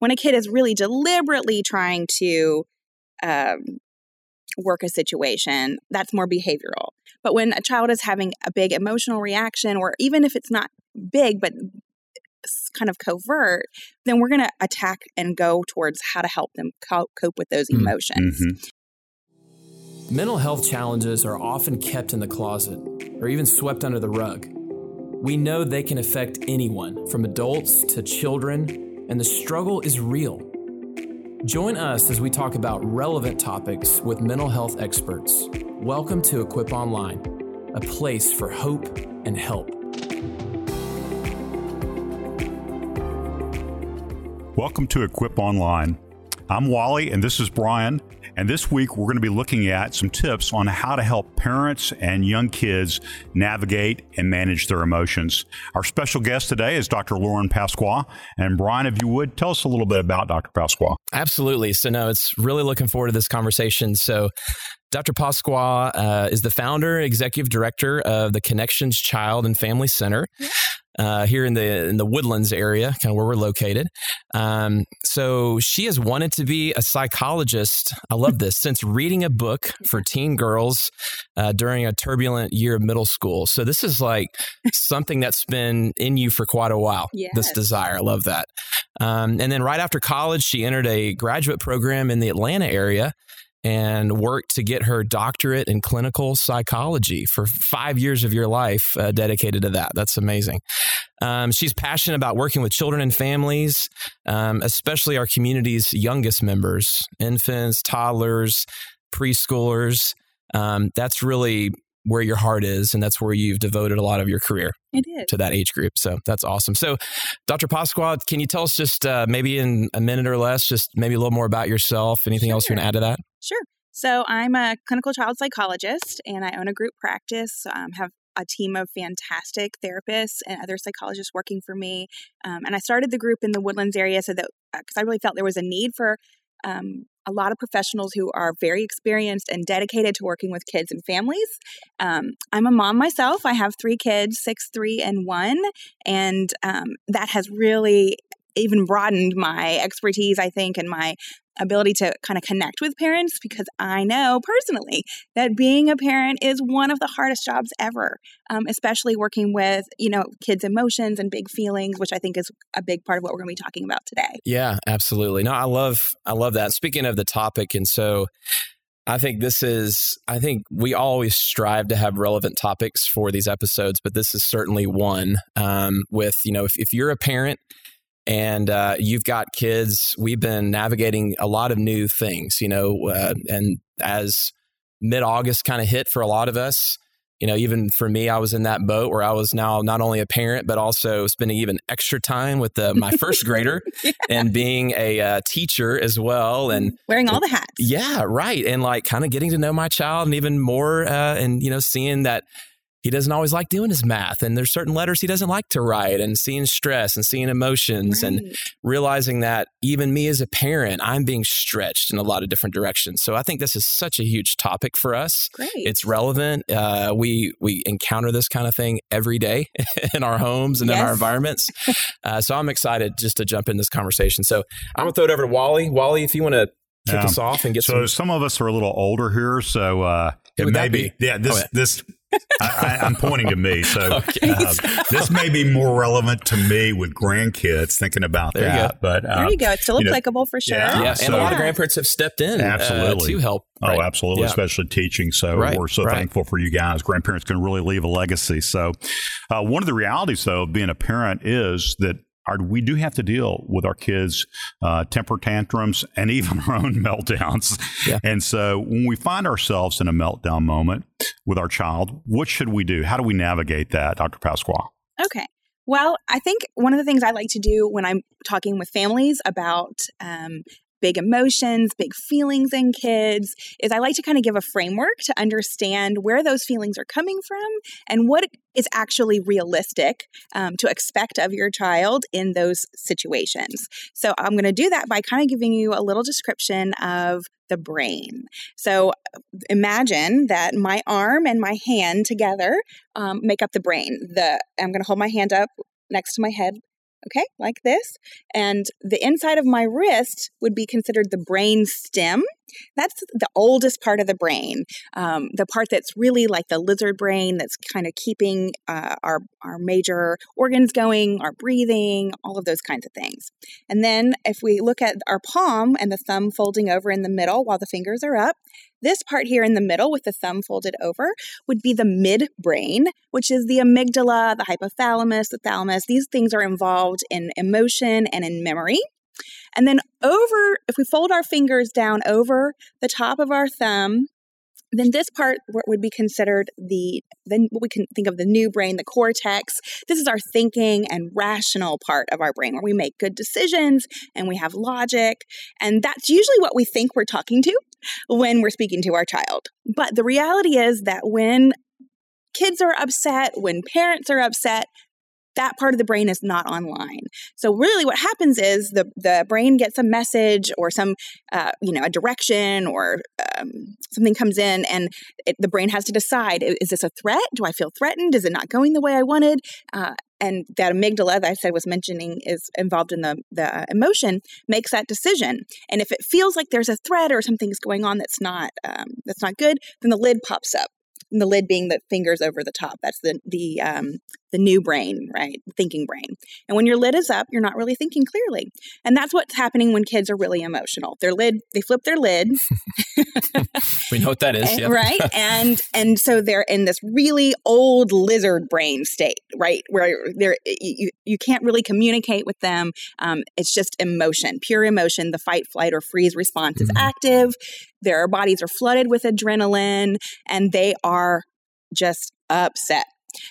when a kid is really deliberately trying to um, work a situation, that's more behavioral. But when a child is having a big emotional reaction, or even if it's not big, but kind of covert, then we're going to attack and go towards how to help them co- cope with those Mm, emotions. Mm-hmm. Mental health challenges are often kept in the closet or even swept under the rug. We know they can affect anyone, from adults to children, and the struggle is real. Join us as we talk about relevant topics with mental health experts. Welcome to Equip Online, a place for hope and help. Welcome to Equip Online. I'm Wally, and this is Brian. And this week, we're going to be looking at some tips on how to help parents and young kids navigate and manage their emotions. Our special guest today is Dr. Lauren Pasqua. And Brian, if you would, tell us a little bit about Dr. Pasqua. Absolutely. So, no, it's really looking forward to this conversation. So, Dr. Pasqua uh, is the founder, executive director of the Connections Child and Family Center. Uh, here in the in the Woodlands area, kind of where we're located. Um, so she has wanted to be a psychologist. I love this since reading a book for teen girls uh, during a turbulent year of middle school. So this is like something that's been in you for quite a while. Yes. This desire, I love that. Um, and then right after college, she entered a graduate program in the Atlanta area and worked to get her doctorate in clinical psychology for five years of your life uh, dedicated to that. That's amazing. Um, she's passionate about working with children and families, um, especially our community's youngest members, infants, toddlers, preschoolers. Um, that's really where your heart is, and that's where you've devoted a lot of your career to that age group. So that's awesome. So, Dr. Pasqua, can you tell us just uh, maybe in a minute or less, just maybe a little more about yourself? Anything else you want to add to that? Sure. So I'm a clinical child psychologist and I own a group practice. Um, have a team of fantastic therapists and other psychologists working for me. Um, and I started the group in the Woodlands area so that because I really felt there was a need for um, a lot of professionals who are very experienced and dedicated to working with kids and families. Um, I'm a mom myself. I have three kids, six, three, and one, and um, that has really even broadened my expertise, I think, and my ability to kind of connect with parents because I know personally that being a parent is one of the hardest jobs ever, um, especially working with, you know, kids' emotions and big feelings, which I think is a big part of what we're going to be talking about today. Yeah, absolutely. No, I love I love that. Speaking of the topic, and so I think this is I think we always strive to have relevant topics for these episodes, but this is certainly one. Um, with you know, if, if you're a parent and uh, you've got kids, we've been navigating a lot of new things, you know, uh, and as mid August kind of hit for a lot of us, you know, even for me, I was in that boat where I was now not only a parent, but also spending even extra time with the, my first grader and being a uh, teacher as well. And Wearing all the hats. yeah, right. And like kind of getting to know my child and even more, uh, and, you know, seeing that he doesn't always like doing his math and there's certain letters he doesn't like to write and seeing stress and seeing emotions and realizing that even me as a parent, I'm being stretched in a lot of different directions. So I think this is such a huge topic for us. Great. It's relevant. Uh, we we encounter this kind of thing every day in our homes and in our environments. Uh, so I'm excited just to jump in this conversation. So I'm gonna throw it over to Wally. Wally, if you want to kick Yeah. us off and get So some. some of us are a little older here, so uh, it may be, be? yeah. This Oh, yeah. this I, I, I'm pointing to me, so Okay. uh, this may be more relevant to me with grandkids. Thinking about There you that, but uh, there you go. It's still you know, applicable for sure. yeah, yeah, and so- a lot of grandparents have stepped in uh, Absolutely. to help. Oh, absolutely, Yeah. especially teaching. So Right, we're so right. thankful for you guys. Grandparents can really leave a legacy. So uh, one of the realities, though, of being a parent is that our, we do have to deal with our kids' uh, temper tantrums and even our own meltdowns. Yeah. And so when we find ourselves in a meltdown moment with our child, what should we do? How do we navigate that, Dr. Pasqua? Okay. Well, I think one of the things I like to do when I'm talking with families about um, big emotions, big feelings in kids, is I like to kind of give a framework to understand where those feelings are coming from and what is actually realistic um, to expect of your child in those situations. So I'm going to do that by kind of giving you a little description of the brain. So imagine that my arm and my hand together um, make up the brain. The I'm going to hold my hand up next to my head okay, like this. And the inside of my wrist would be considered the brain stem. That's the oldest part of the brain, um, the part that's really like the lizard brain that's kind of keeping uh, our, our major organs going, our breathing, all of those kinds of things. And then if we look at our palm and the thumb folding over in the middle while the fingers are up, this part here in the middle with the thumb folded over would be the midbrain, which is the amygdala, the hypothalamus, the thalamus. These things are involved in emotion and in memory. And then over, if we fold our fingers down over the top of our thumb, then this part would be considered the then we can think of the new brain the cortex. This is our thinking and rational part of our brain where we make good decisions and we have logic. And that's usually what we think we're talking to when we're speaking to our child. But the reality is that when kids are upset when parents are upset that part of the brain is not online. So really, what happens is the the brain gets a message or some, uh, you know, a direction or um, something comes in, and it, the brain has to decide: is this a threat? Do I feel threatened? Is it not going the way I wanted? Uh, and that amygdala that I said was mentioning is involved in the the emotion makes that decision. And if it feels like there's a threat or something's going on that's not um, that's not good, then the lid pops up and the lid being the fingers over the top. That's the the um, the new brain, right? Thinking brain. And when your lid is up, you're not really thinking clearly. And that's what's happening when kids are really emotional. Their lid, they flip their lid. we know what that is, yeah. right? And and so they're in this really old lizard brain state, right? Where they're you, you can't really communicate with them. Um, it's just emotion, pure emotion. The fight, flight, or freeze response mm-hmm. is active. Their bodies are flooded with adrenaline, and they are just upset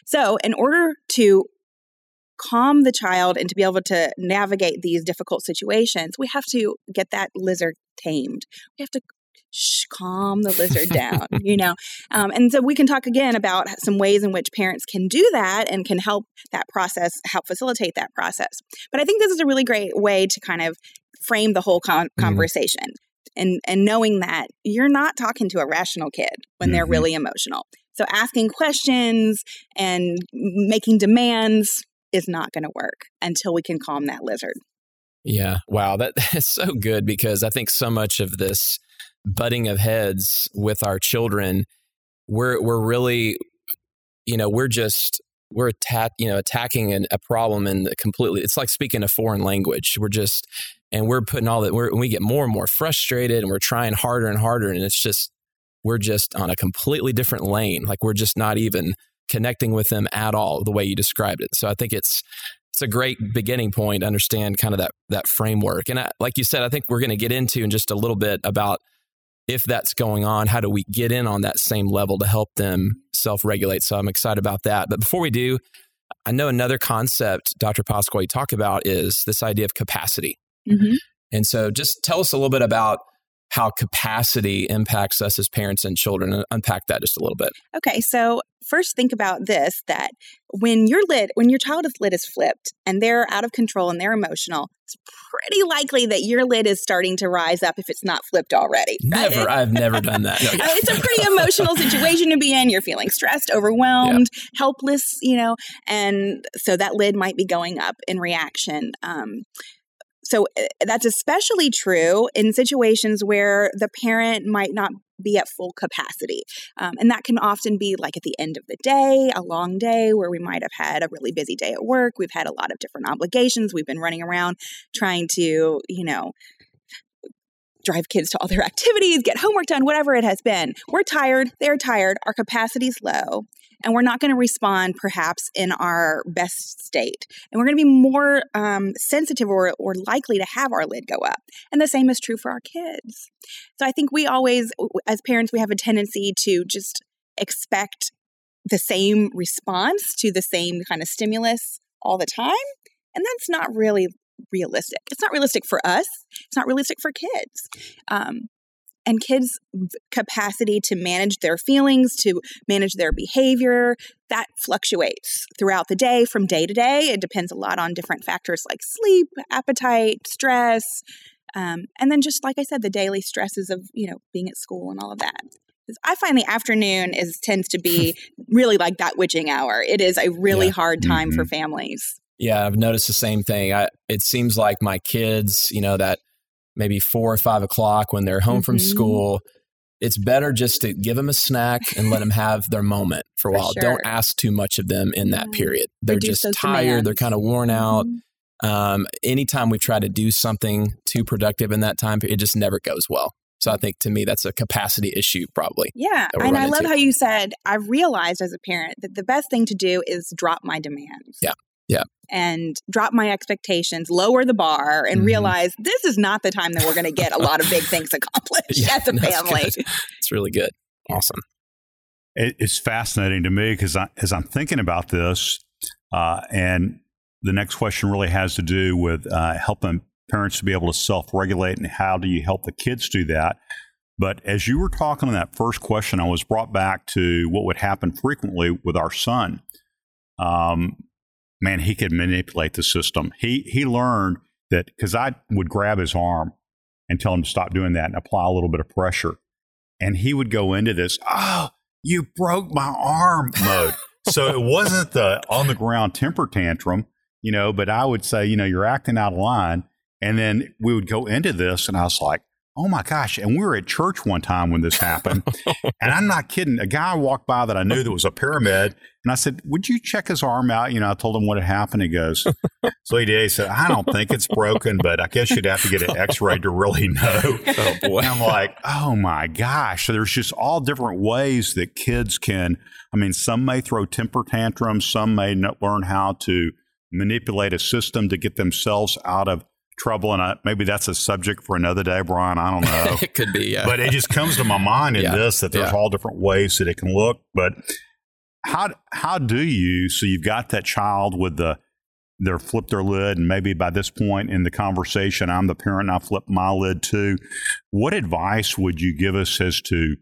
so, in order to calm the child and to be able to navigate these difficult situations, we have to get that lizard tamed. We have to shh, calm the lizard down, you know. Um, and so we can talk again about some ways in which parents can do that and can help that process, help facilitate that process. But I think this is a really great way to kind of frame the whole con- mm-hmm. conversation. And, and knowing that you're not talking to a rational kid when mm-hmm. they're really emotional. So asking questions and making demands is not going to work until we can calm that lizard. Yeah. Wow. That is so good because I think so much of this butting of heads with our children, we're we're really, you know, we're just we're attack, you know, attacking an, a problem and completely. It's like speaking a foreign language. We're just, and we're putting all that. We're, we get more and more frustrated, and we're trying harder and harder, and it's just we're just on a completely different lane. Like we're just not even connecting with them at all the way you described it. So I think it's it's a great beginning point to understand kind of that that framework. And I, like you said, I think we're going to get into in just a little bit about if that's going on, how do we get in on that same level to help them self-regulate? So I'm excited about that. But before we do, I know another concept, Dr. Pasquale, you talk about is this idea of capacity. Mm-hmm. And so just tell us a little bit about how capacity impacts us as parents and children and unpack that just a little bit. Okay, so first think about this that when your lid when your child's lid is flipped and they're out of control and they're emotional, it's pretty likely that your lid is starting to rise up if it's not flipped already. Right? Never, I've never done that. No, yeah. it's a pretty emotional situation to be in. You're feeling stressed, overwhelmed, yeah. helpless, you know, and so that lid might be going up in reaction. Um, so eh, that's especially true in situations where the parent might not be at full capacity. Um, and that can often be like at the end of the day, a long day where we might have had a really busy day at work. We've had a lot of different obligations. We've been running around trying to, you know, drive kids to all their activities, get homework done, whatever it has been. We're tired, they're tired, our capacity's low and we're not going to respond perhaps in our best state. And we're going to be more um, sensitive or, or likely to have our lid go up. And the same is true for our kids. So I think we always, as parents, we have a tendency to just expect the same response to the same kind of stimulus all the time. And that's not really realistic. It's not realistic for us. It's not realistic for kids. Um, and kids' capacity to manage their feelings, to manage their behavior, that fluctuates throughout the day from day to day. It depends a lot on different factors like sleep, appetite, stress, um, and then just like I said, the daily stresses of you know being at school and all of that. I find the afternoon is tends to be really like that witching hour. It is a really yeah. hard time mm-hmm. for families. Yeah, I've noticed the same thing. I, it seems like my kids, you know, that maybe four or five o'clock when they're home mm-hmm. from school, it's better just to give them a snack and let them have their moment for a for while. Sure. Don't ask too much of them in that period. They're Reduce just tired. Demands. They're kind of worn out. Mm-hmm. Um, anytime we try to do something too productive in that time, it just never goes well. So I think to me that's a capacity issue probably. Yeah. And I love into. how you said I've realized as a parent that the best thing to do is drop my demands. Yeah. Yeah. And drop my expectations, lower the bar, and mm-hmm. realize this is not the time that we're going to get a lot of big things accomplished yeah, as a family. It's really good. Awesome. It's fascinating to me because as I'm thinking about this, uh, and the next question really has to do with uh, helping parents to be able to self regulate and how do you help the kids do that. But as you were talking on that first question, I was brought back to what would happen frequently with our son. Um, man, he could manipulate the system. He he learned that because I would grab his arm and tell him to stop doing that and apply a little bit of pressure, and he would go into this, oh, you broke my arm mode. so it wasn't the on the ground temper tantrum, you know, but I would say, you know, you're acting out of line. And then we would go into this, and I was like, oh my gosh. And we were at church one time when this happened. and I'm not kidding. A guy walked by that I knew that was a paramedic. And I said, Would you check his arm out? You know, I told him what had happened. He goes, So he did. He said, I don't think it's broken, but I guess you'd have to get an x ray to really know. Oh, boy. And I'm like, Oh my gosh. So there's just all different ways that kids can. I mean, some may throw temper tantrums, some may learn how to manipulate a system to get themselves out of trouble, and I, maybe that's a subject for another day, Brian. I don't know. it could be, yeah. But it just comes to my mind in yeah. this that there's yeah. all different ways that it can look. But how how do you? So you've got that child with the they're flip their lid, and maybe by this point in the conversation, I'm the parent, and I flip my lid too. What advice would you give us as to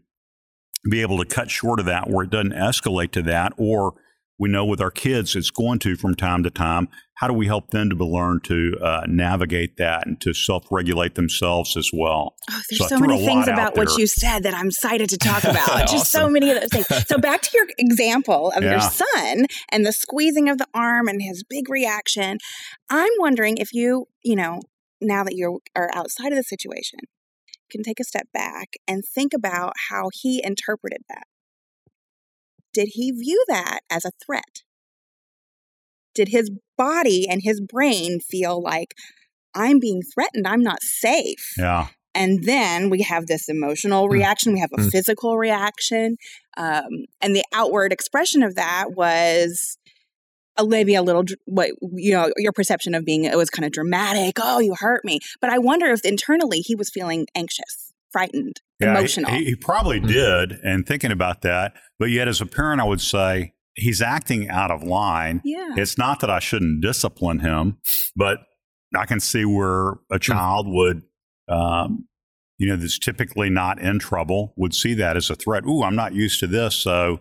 be able to cut short of that, where it doesn't escalate to that, or we know with our kids it's going to from time to time. How do we help them to learn to uh, navigate that and to self regulate themselves as well? Oh, there's so, so many things about what you said that I'm excited to talk about. awesome. Just so many of those things. So, back to your example of yeah. your son and the squeezing of the arm and his big reaction. I'm wondering if you, you know, now that you are outside of the situation, can take a step back and think about how he interpreted that did he view that as a threat? Did his body and his brain feel like, I'm being threatened, I'm not safe? Yeah. And then we have this emotional mm. reaction, we have a mm. physical reaction. Um, and the outward expression of that was a, maybe a little what you know your perception of being it was kind of dramatic oh you hurt me but i wonder if internally he was feeling anxious frightened, yeah, emotional. He, he probably mm-hmm. did. And thinking about that, but yet as a parent, I would say he's acting out of line. Yeah. It's not that I shouldn't discipline him, but I can see where a hmm. child would, um, you know, that's typically not in trouble would see that as a threat. Ooh, I'm not used to this, so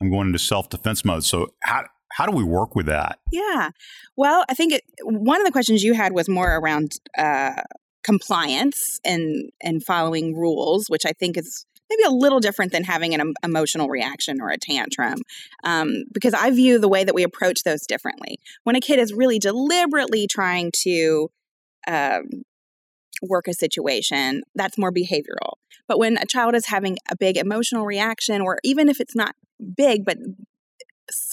I'm going into self defense mode. So how how do we work with that? Yeah, well, I think it, one of the questions you had was more around uh, compliance and and following rules, which I think is maybe a little different than having an emotional reaction or a tantrum um, because i view the way that we approach those differently when a kid is really deliberately trying to um, work a situation that's more behavioral but when a child is having a big emotional reaction or even if it's not big but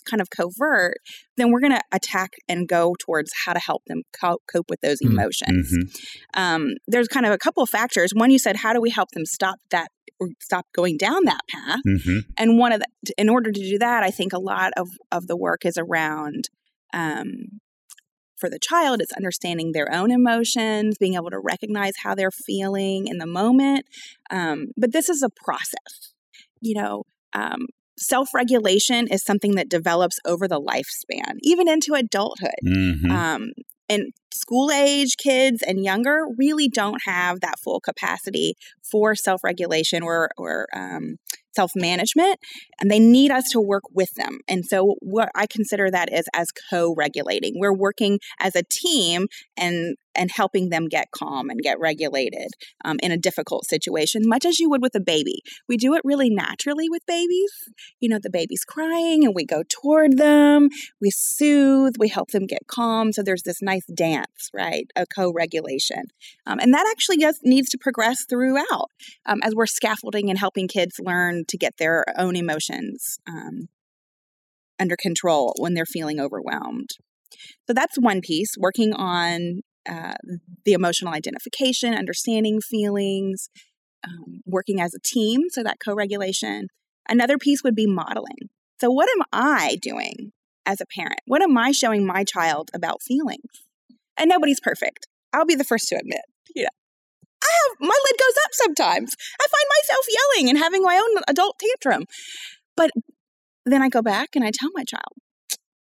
kind of covert, then we're going to attack and go towards how to help them co- cope with those mm-hmm. emotions. Mm-hmm. Um, there's kind of a couple of factors. One, you said, how do we help them stop that or stop going down that path? Mm-hmm. And one of the, in order to do that, I think a lot of of the work is around. Um, for the child, it's understanding their own emotions, being able to recognize how they're feeling in the moment. Um, but this is a process. You know, um, self regulation is something that develops over the lifespan, even into adulthood. Mm-hmm. Um, and school age kids and younger really don't have that full capacity for self regulation or, or um, self management, and they need us to work with them. And so, what I consider that is as co regulating. We're working as a team and and helping them get calm and get regulated um, in a difficult situation, much as you would with a baby. We do it really naturally with babies. You know, the baby's crying and we go toward them, we soothe, we help them get calm. So there's this nice dance, right? A co regulation. Um, and that actually just needs to progress throughout um, as we're scaffolding and helping kids learn to get their own emotions um, under control when they're feeling overwhelmed. So that's one piece, working on uh, the emotional identification, understanding feelings, um, working as a team, so that co regulation. Another piece would be modeling. So, what am I doing as a parent? What am I showing my child about feelings? And nobody's perfect. I'll be the first to admit. Yeah. I have my lid goes up sometimes. I find myself yelling and having my own adult tantrum. But then I go back and I tell my child,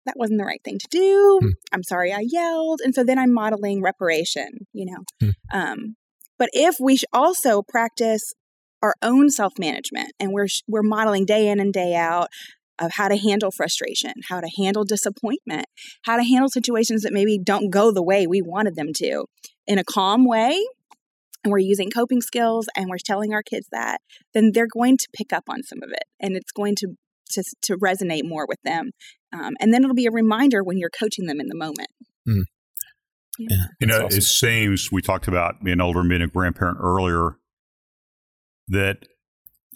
that wasn't the right thing to do. Hmm. I'm sorry I yelled. And so then I'm modeling reparation, you know. Hmm. Um, but if we also practice our own self management and we're, we're modeling day in and day out of how to handle frustration, how to handle disappointment, how to handle situations that maybe don't go the way we wanted them to in a calm way, and we're using coping skills and we're telling our kids that, then they're going to pick up on some of it and it's going to to, to resonate more with them. Um, and then it'll be a reminder when you're coaching them in the moment. Mm. Yeah. You know, awesome. it seems we talked about being older and being a grandparent earlier that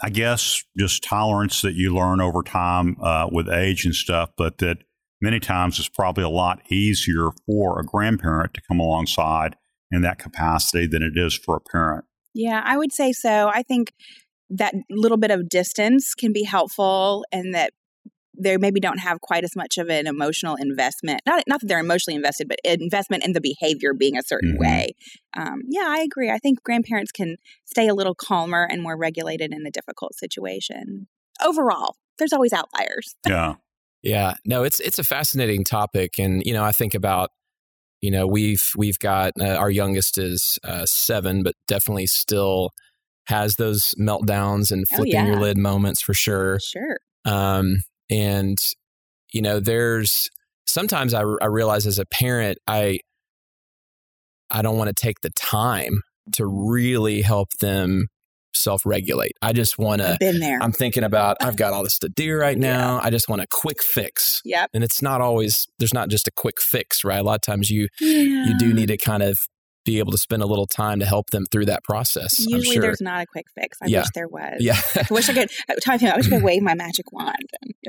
I guess just tolerance that you learn over time uh, with age and stuff, but that many times it's probably a lot easier for a grandparent to come alongside in that capacity than it is for a parent. Yeah, I would say so. I think that little bit of distance can be helpful and that they maybe don't have quite as much of an emotional investment. Not, not that they're emotionally invested, but investment in the behavior being a certain mm-hmm. way. Um, yeah, I agree. I think grandparents can stay a little calmer and more regulated in a difficult situation. Overall, there's always outliers. Yeah. yeah. No, it's it's a fascinating topic, and you know, I think about you know we've we've got uh, our youngest is uh, seven, but definitely still has those meltdowns and oh, flipping oh, yeah. your lid moments for sure. Sure. Um, and you know, there's sometimes I, I realize as a parent, I I don't want to take the time to really help them self-regulate. I just want to. Been there. I'm thinking about. I've got all this to do right now. Yeah. I just want a quick fix. Yep. And it's not always. There's not just a quick fix, right? A lot of times you yeah. you do need to kind of be able to spend a little time to help them through that process. Usually, sure. there's not a quick fix. I yeah. wish there was. Yeah, I wish I could. Time I wish I could wave my magic wand.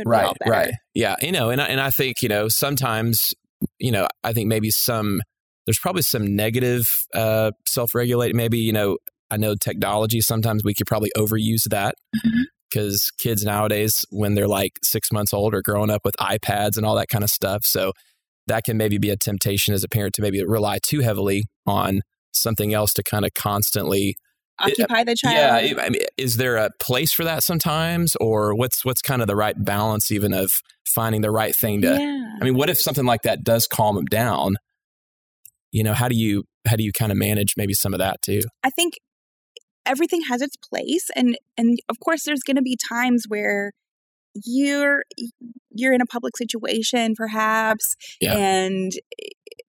right, right, yeah. You know, and I, and I think you know sometimes you know I think maybe some there's probably some negative uh, self regulate. Maybe you know I know technology. Sometimes we could probably overuse that. Because mm-hmm. kids nowadays, when they're like six months old, are growing up with iPads and all that kind of stuff. So that can maybe be a temptation as a parent to maybe rely too heavily on something else to kind of constantly eh, eh, occupy the child. Yeah, I mean, is there a place for that sometimes, or what's what's kind of the right balance even of finding the right thing to? Yeah. I mean, what if something like that does calm them down? You know, how do you how do you kind of manage maybe some of that too? I think everything has its place, and and of course, there's going to be times where you're you're in a public situation perhaps yeah. and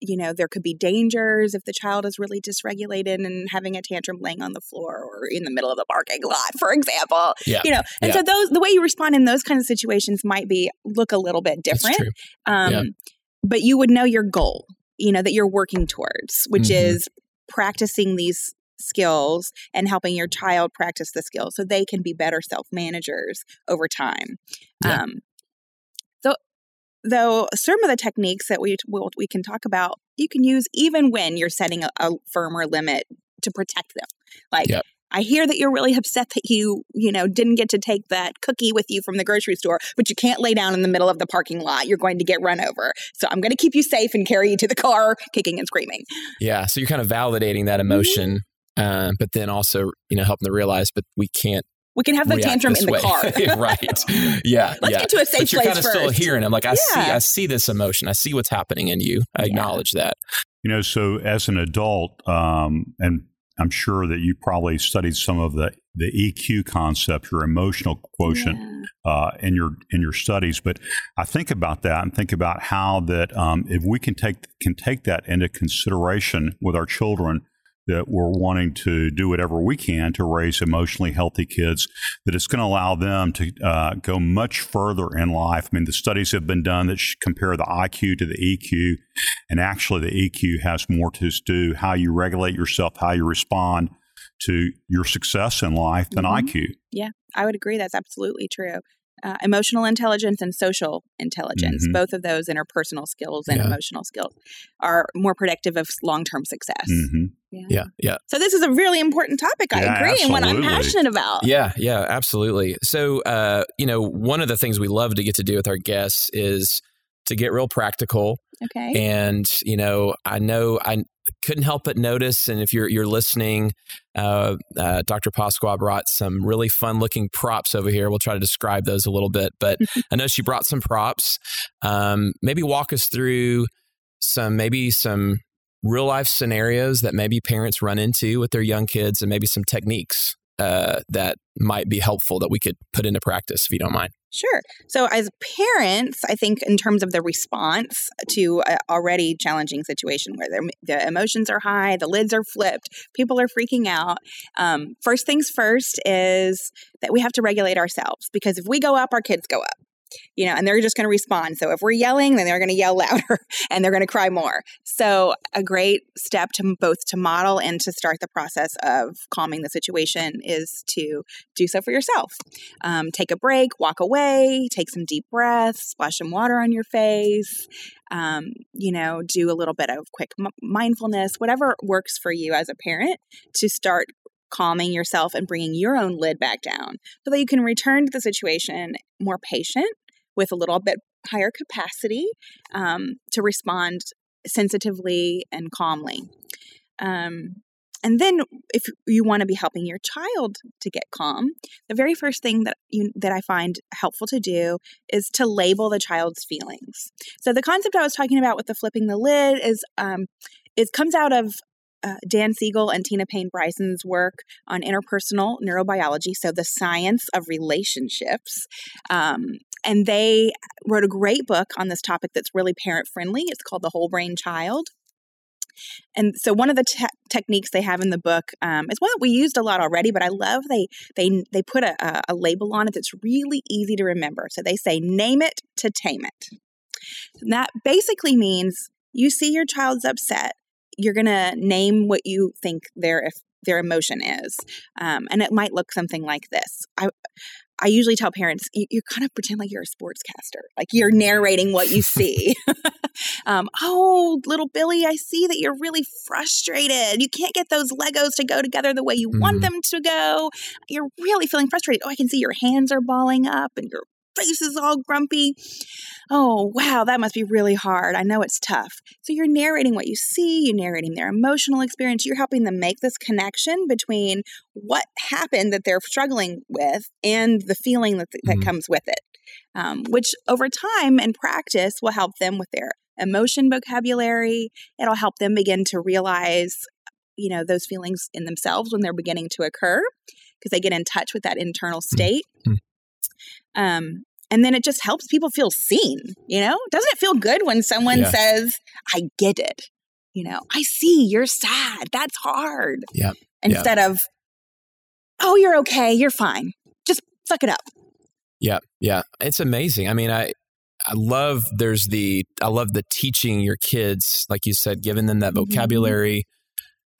you know there could be dangers if the child is really dysregulated and having a tantrum laying on the floor or in the middle of the parking lot for example yeah. you know and yeah. so those the way you respond in those kind of situations might be look a little bit different um, yeah. but you would know your goal you know that you're working towards which mm-hmm. is practicing these skills and helping your child practice the skills so they can be better self managers over time. Yeah. Um, so, though some of the techniques that we will, we can talk about, you can use even when you're setting a, a firmer limit to protect them. Like. I hear that you're really upset that you, you know, didn't get to take that cookie with you from the grocery store, but you can't lay down in the middle of the parking lot. You're going to get run over. So I'm going to keep you safe and carry you to the car, kicking and screaming. Yeah. So you're kind of validating that mm-hmm. emotion uh, but then also you know helping them realize but we can't We can have the tantrum in the way. car. right. Yeah. Let's yeah. get to a safe but you're place kind of first. still hearing them. Like I Yeah. see, I see this emotion. I see what's happening in you. I Yeah. acknowledge that. You know, so as an adult, um, and I'm sure that you probably studied some of the, the EQ concept, your emotional quotient, Yeah. uh, in your in your studies. But I think about that and think about how that um, if we can take can take that into consideration with our children, that we're wanting to do whatever we can to raise emotionally healthy kids, that it's going to allow them to uh, go much further in life. I mean, the studies have been done that compare the IQ to the EQ, and actually the EQ has more to do how you regulate yourself, how you respond to your success in life than Mhm. IQ. Yeah, I would agree. That's absolutely true. Uh, emotional intelligence and social intelligence, Mhm. both of those interpersonal skills and Yeah. emotional skills, are more predictive of long term success. hmm Yeah. Yeah. So, this is a really important topic. I Yeah, agree, and what I'm passionate about. Yeah, yeah, absolutely. So, uh, you know, one of the things we love to get to do with our guests is to get real practical. Okay. And you know, I know I couldn't help but notice, and if you're you're listening, uh, uh, Dr. Pasqua brought some really fun looking props over here. We'll try to describe those a little bit, but I know she brought some props. Um, maybe walk us through some maybe some real life scenarios that maybe parents run into with their young kids, and maybe some techniques uh, that might be helpful that we could put into practice, if you don't mind. Sure. So, as parents, I think in terms of the response to already challenging situation where the, the emotions are high, the lids are flipped, people are freaking out. Um, first things first is that we have to regulate ourselves because if we go up, our kids go up. You know, and they're just going to respond. So if we're yelling, then they're going to yell louder and they're going to cry more. So a great step to both to model and to start the process of calming the situation is to do so for yourself um, take a break, walk away, take some deep breaths, splash some water on your face. Um, you know, do a little bit of quick m- mindfulness, whatever works for you as a parent to start calming yourself and bringing your own lid back down so that you can return to the situation more patient with a little bit higher capacity um, to respond sensitively and calmly. Um, and then, if you want to be helping your child to get calm, the very first thing that you that I find helpful to do is to label the child's feelings. So the concept I was talking about with the flipping the lid is um, it comes out of uh, Dan Siegel and Tina Payne Bryson's work on interpersonal neurobiology, so the science of relationships. Um, and they wrote a great book on this topic that's really parent friendly. It's called The Whole Brain Child. And so one of the te- techniques they have in the book um, is one that we used a lot already, but I love they they they put a, a, label on it that's really easy to remember. So they say, "Name it to tame it." And that basically means you see your child's upset, you're gonna name what you think their if their emotion is, um, and it might look something like this. I I usually tell parents, you, you kind of pretend like you're a sportscaster, like you're narrating what you see. um, oh, little Billy, I see that you're really frustrated. You can't get those Legos to go together the way you want Mhm. them to go. You're really feeling frustrated. Oh, I can see your hands are balling up and your face is all grumpy. Oh, wow, that must be really hard. I know it's tough. So you're narrating what you see, you're narrating their emotional experience, you're helping them make this connection between what happened that they're struggling with and the feeling that, that Mhm. comes with it, um, which over time and practice will help them with their emotion vocabulary. It'll help them begin to realize, you know, those feelings in themselves when they're beginning to occur because they get in touch with that internal state. Mm. Um, and then it just helps people feel seen, you know? Doesn't it feel good when someone Yeah. says, I get it? You know, I see you're sad. That's hard. Yeah. Instead of, oh, you're okay. You're fine. Just suck it up. Yeah, yeah, it's amazing. I mean, I I love there's the I love the teaching your kids, like you said, giving them that Mhm. vocabulary,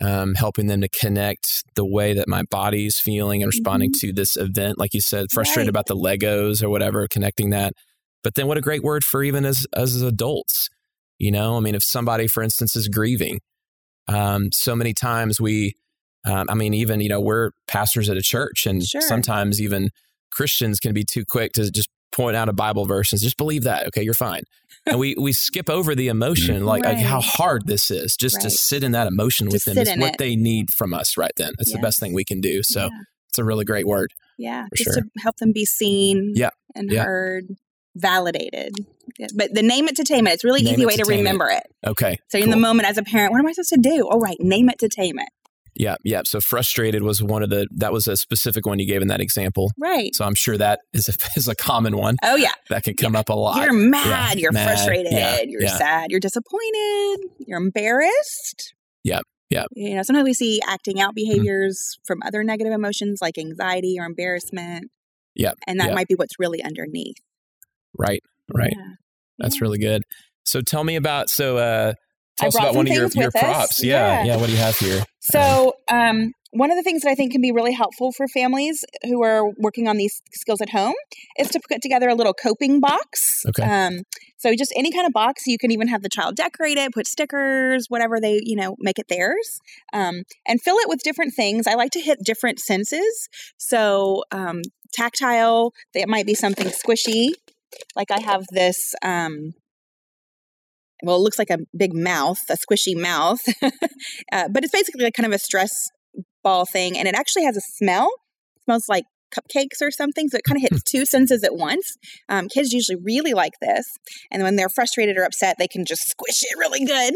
um, helping them to connect the way that my body's feeling and responding to this event, like you said, frustrated Mm-hmm. Right. about the Legos or whatever, connecting that. But then, what a great word for even as as adults. You know, I mean, if somebody, for instance, is grieving, um, so many times we, um, I mean, even you know, we're pastors at a church, and Sure. sometimes even Christians can be too quick to just point out a Bible verse and just believe that. Okay, you're fine. And we we skip over the emotion, like, like how hard this is, just to sit in that emotion with them is what it. they need from us right then. It's the best thing we can do. So Yeah. it's a really great word. Yeah, just sure. to help them be seen Yeah, and yeah. heard, validated. But the name it to tame it, it's a really Name easy way to tame it. remember it. Okay. So in the moment as a parent, what am I supposed to do? Oh, right, name it to tame it. Yeah, yeah. So frustrated was one of the that was a specific one you gave in that example. Right. So I'm sure that is a, is a common one Oh, yeah. that can come up a lot. You're mad. you're mad, frustrated. yeah, you're yeah. sad. You're disappointed. You're embarrassed. Yeah. Yeah. You know, sometimes we see acting out Mm-hmm. behaviors from other negative emotions like anxiety or embarrassment. Yeah. And that might be what's really underneath. Right, right. Yeah. That's Yeah. really good. So tell me about so uh tell us brought about one some of your, things your with us. props. Yeah, Yeah. yeah. What do you have here? So, um, one of the things that I think can be really helpful for families who are working on these skills at home is to put together a little coping box. Okay. Um, so just any kind of box. You can even have the child decorate it, put stickers, whatever they, you know, make it theirs, um, and fill it with different things. I like to hit different senses. So um, tactile, it might be something squishy. Like I have this. Um, well, it looks like a big mouth, a squishy mouth, uh, but it's basically like kind of a stress ball thing, and it actually has a smell. It smells like cupcakes or something, so it kind of hits two senses at once. Um, kids usually really like this, and when they're frustrated or upset, they can just squish it really good.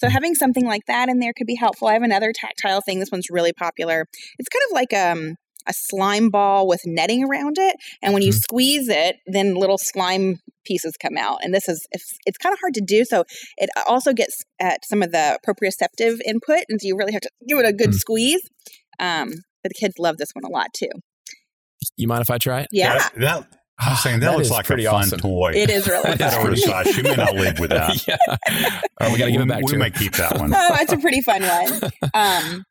So having something like that in there could be helpful. I have another tactile thing. This one's really popular. It's kind of like um, a slime ball with netting around it, and when you Mhm. squeeze it, then little slime pieces come out. And this is it's, it's kind of hard to do, so it also gets at some of the proprioceptive input, and so you really have to give it a good Mm. squeeze. Um, but the kids love this one a lot too. You mind if I try it? Yeah, That, that- I was saying that, That looks like a pretty fun awesome. toy. it is really That is That fun. over the side. She may not live with that. yeah. All right, we got to give it back we to may her. keep that one. oh, it's a pretty fun one. Um,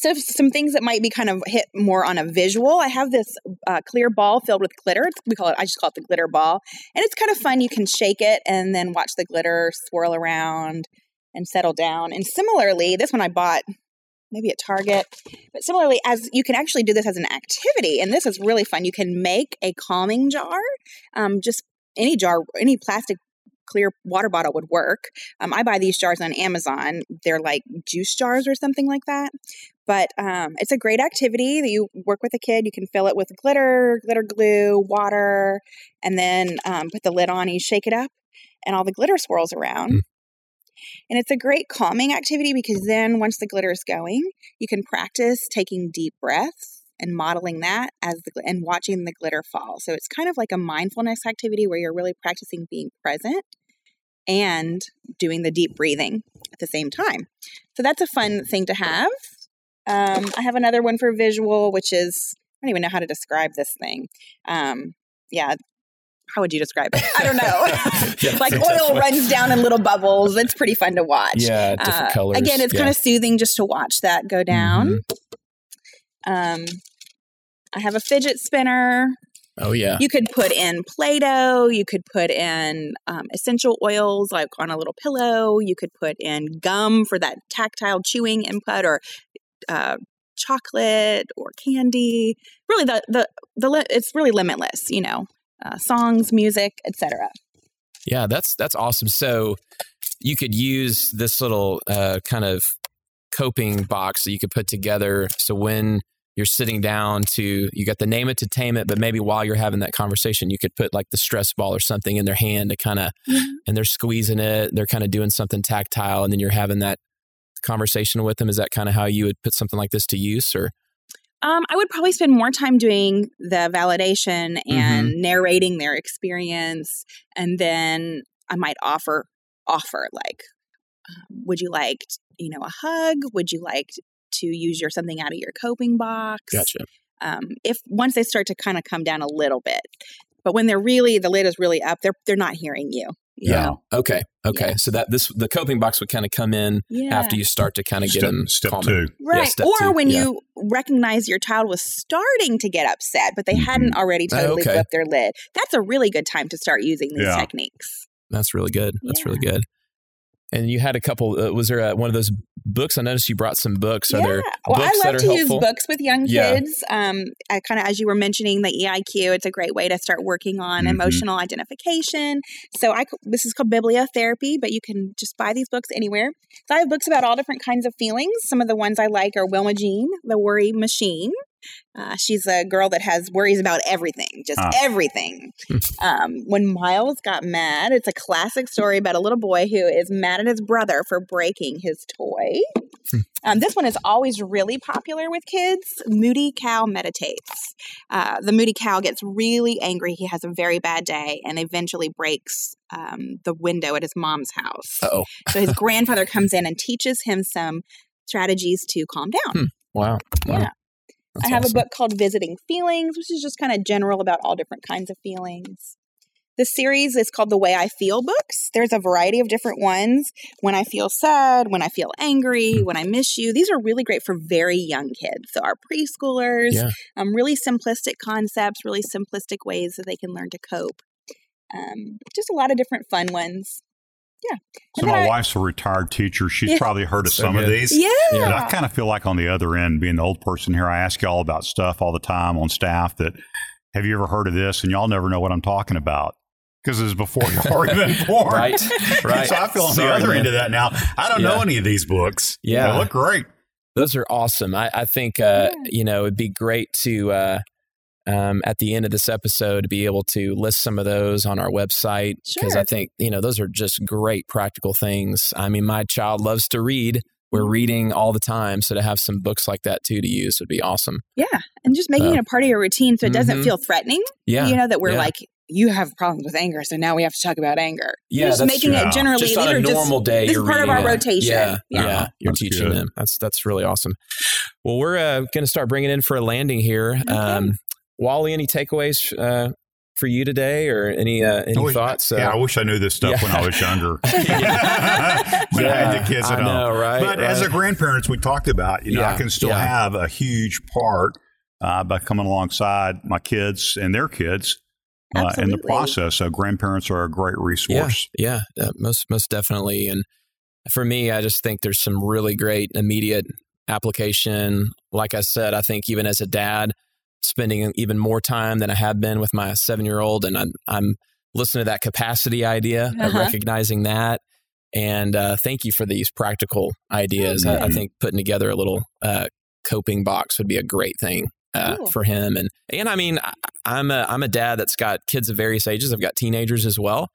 so some things that might be kind of hit more on a visual. I have this uh, clear ball filled with glitter. It's, we call it. I just call it the glitter ball, and it's kind of fun. You can shake it and then watch the glitter swirl around and settle down. And similarly, this one I bought maybe at Target, but similarly, as you can actually do this as an activity, and this is really fun. You can make a calming jar. Um, just any jar, any plastic clear water bottle would work. Um, I buy these jars on Amazon. They're like juice jars or something like that. But um, it's a great activity that you work with a kid. You can fill it with glitter, glitter glue, water, and then um, put the lid on and you shake it up, and all the glitter swirls around. Mm. And it's a great calming activity because then once the glitter is going, you can practice taking deep breaths and modeling that as the and watching the glitter fall. So it's kind of like a mindfulness activity where you're really practicing being present and doing the deep breathing at the same time. So that's a fun thing to have. Um, I have another one for visual, which is I don't even know how to describe this thing. Um, yeah, how would you describe it? I don't know. Yeah, like I think that's oil what- runs down in little bubbles. It's pretty fun to watch. Yeah, different Uh, colors. Again, it's yeah. kind of soothing just to watch that go down. Um, I have a fidget spinner. Oh yeah. You could put in Play Doh. You could put in um, essential oils like on a little pillow. You could put in gum for that tactile chewing input or uh, chocolate or candy. Really, the, the, the, li- it's really limitless, you know, uh, songs, music, etc. Yeah, that's that's awesome. So you could use this little uh, kind of coping box that you could put together. So when you're sitting down to, you got the name it to tame it, but maybe while you're having that conversation, you could put like the stress ball or something in their hand to kind of, and they're squeezing it, they're kind of doing something tactile, and then you're having that conversation with them. Is that kind of how you would put something like this to use, or Um, I would probably spend more time doing the validation and Mm-hmm. narrating their experience, and then I might offer offer like, um, would you like you know a hug? Would you like to use your something out of your coping box? gotcha? Um, if once they start to kind of come down a little bit, but when they're really the lid is really up, they're they're not hearing you. You Yeah. know? Okay. Okay. So that this the coping box would kind of come in yeah. after you start to kind of get Step, them step calmer. two. Right. step or two, when yeah. you recognize your child was starting to get upset, but they Mhm. hadn't already Oh, totally okay. flipped their lid. That's a really good time to start using these Yeah. techniques. That's really good. That's Yeah. really good. And you had a couple. Uh, was there a, one of those books? I noticed you brought some books. Are yeah. there well, books I that love are to helpful? use books with young Yeah. kids. Um, I kind of, as you were mentioning, the EIQ, it's a great way to start working on Mhm. emotional identification. So I this is called bibliotherapy, but you can just buy these books anywhere. So I have books about all different kinds of feelings. Some of the ones I like are Wilma Jean, The Worry Machine. Uh, she's a girl that has worries about everything, just Huh. everything. um, when Miles got mad, it's a classic story about a little boy who is mad at his brother for breaking his toy. Um, this one is always really popular with kids. Moody Cow meditates. Uh, the Moody Cow gets really angry. He has a very bad day and eventually breaks um, the window at his mom's house. Oh, So his grandfather comes in and teaches him some strategies to calm down. Hmm. wow. wow. Yeah. That's I have awesome. a book called Visiting Feelings, which is just kind of general about all different kinds of feelings. The series is called The Way I Feel books. There's a variety of different ones. When I feel sad, when I feel angry, when I miss you. These are really great for very young kids. So our preschoolers, Yeah. um, really simplistic concepts, really simplistic ways that they can learn to cope. Um, just a lot of different fun ones. Yeah. So my I- wife's a retired teacher. She's Yeah. probably heard of So some of these. Yeah. But I kind of feel like on the other end, being the old person here, I ask y'all about stuff all the time on staff that have you ever heard of this? And y'all never know what I'm talking about because it's before you've even been born. Right, right. so I feel on Sorry, the other man. end of that now. I don't know any of these books. Yeah. They look great. Those are awesome. I, I think uh, Yeah. you know it'd be great to uh, um, at the end of this episode to be able to list some of those on our website because I think you know those are just great practical things. I mean, my child loves to read. We're Mm-hmm. reading all the time, so to have some books like that too to use would be awesome. Yeah. And just making Uh, it a part of your routine so it doesn't mhm. feel threatening. Yeah, You know, that we're yeah. like, you have problems with anger, so now we have to talk about anger. yeah. just that's making true. true. it generally just these on a are just- normal day. this is you're part of our it. rotation. Yeah, yeah, Yeah. you're That's teaching good. them. That's that's really awesome. Well, we're uh, going to start bringing in for a landing here. Um, Wally, any takeaways uh, for you today, or any uh, any wish- thoughts? yeah, I Uh, wish I knew this stuff Yeah. when I was younger. Yeah. I had the kids at I home. know, right, But as a grandparents, we talked about, you know, I can still yeah. have a huge part uh, by coming alongside my kids and their kids uh, in the process. So grandparents are a great resource. yeah, uh, most most definitely. And for me, I just think there's some really great immediate application. Like I said, I think even as a dad, spending even more time than I have been with my seven year old, and I'm, I'm listening to that capacity idea Uh-huh. recognizing that. And uh, thank you for these practical ideas. I, I Mhm. think putting together a little uh, coping box would be a great thing uh, Cool. for him. And and I mean, I, I'm a I'm a dad that's got kids of various ages. I've got teenagers as well.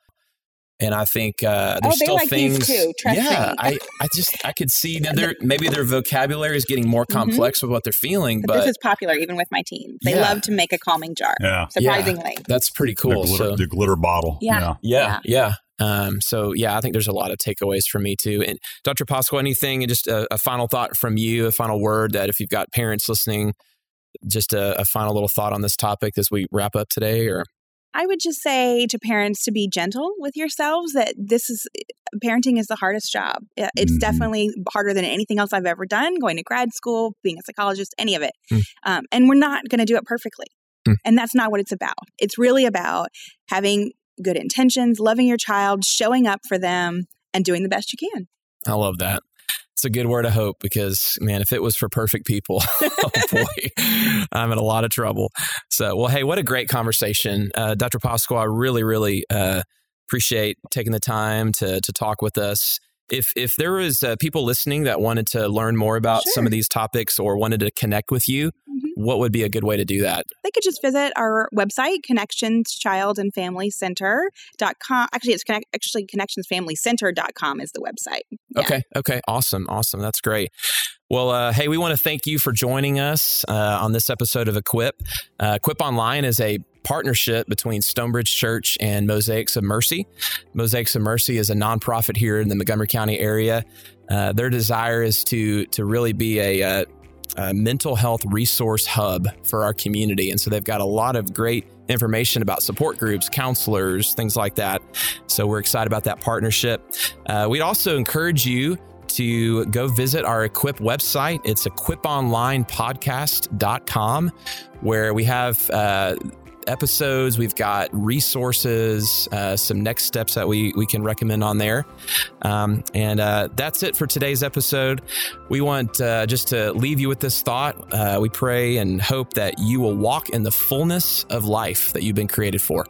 And I think uh, there's Oh, still like things. too, trust yeah, me. I, I just I could see that their maybe their vocabulary is getting more Mhm. complex with what they're feeling, But, but this is popular even with my teens. They Yeah. love to make a calming jar, Yeah. surprisingly. that's pretty The, cool. glitter, so the glitter bottle. Yeah. yeah, yeah. Um, so yeah, I think there's a lot of takeaways for me too. And Dr. Pasco, anything? Just a, a final thought from you, a final word that if you've got parents listening, just a, a final little thought on this topic as we wrap up today, or I would just say to parents to be gentle with yourselves that this is parenting is the hardest job. It- It's Mhm. definitely harder than anything else I've ever done, going to grad school, being a psychologist, any of it. Hmm. Um, and we're not going to do it perfectly. Hmm. And that's not what it's about. It's really about having good intentions, loving your child, showing up for them, and doing the best you can. I love that. It's a good word of hope because, man, if it was for perfect people, oh boy, I'm in a lot of trouble. So, well, hey, what a great conversation. Uh, Dr. Pasqua, I really, really uh, appreciate taking the time to, to talk with us. If, if there was uh, people listening that wanted to learn more about some of these topics or wanted to connect with you, Mhm. what would be a good way to do that? They could just visit our website, connectionschild.and.family.center.com. Actually, it's connect, actually connectionsfamilycenter.com is the website. Yeah. Okay. Okay. Awesome. Awesome. That's great. Well, uh, hey, we want to thank you for joining us uh, on this episode of Equip. Uh, Equip Online is a partnership between Stonebridge Church and Mosaics of Mercy. Mosaics of Mercy is a nonprofit here in the Montgomery County area. Uh, their desire is to to really be a, uh a mental health resource hub for our community, and so they've got a lot of great information about support groups, counselors, things like that. So we're excited about that partnership. Uh, we'd also encourage you to go visit our Equip website. It's equiponlinepodcast.com, where we have uh, episodes, we've got resources, uh, some next steps that we, we can recommend on there. Um, and uh, that's it for today's episode. We want uh, just to leave you with this thought. Uh, we pray and hope that you will walk in the fullness of life that you've been created for.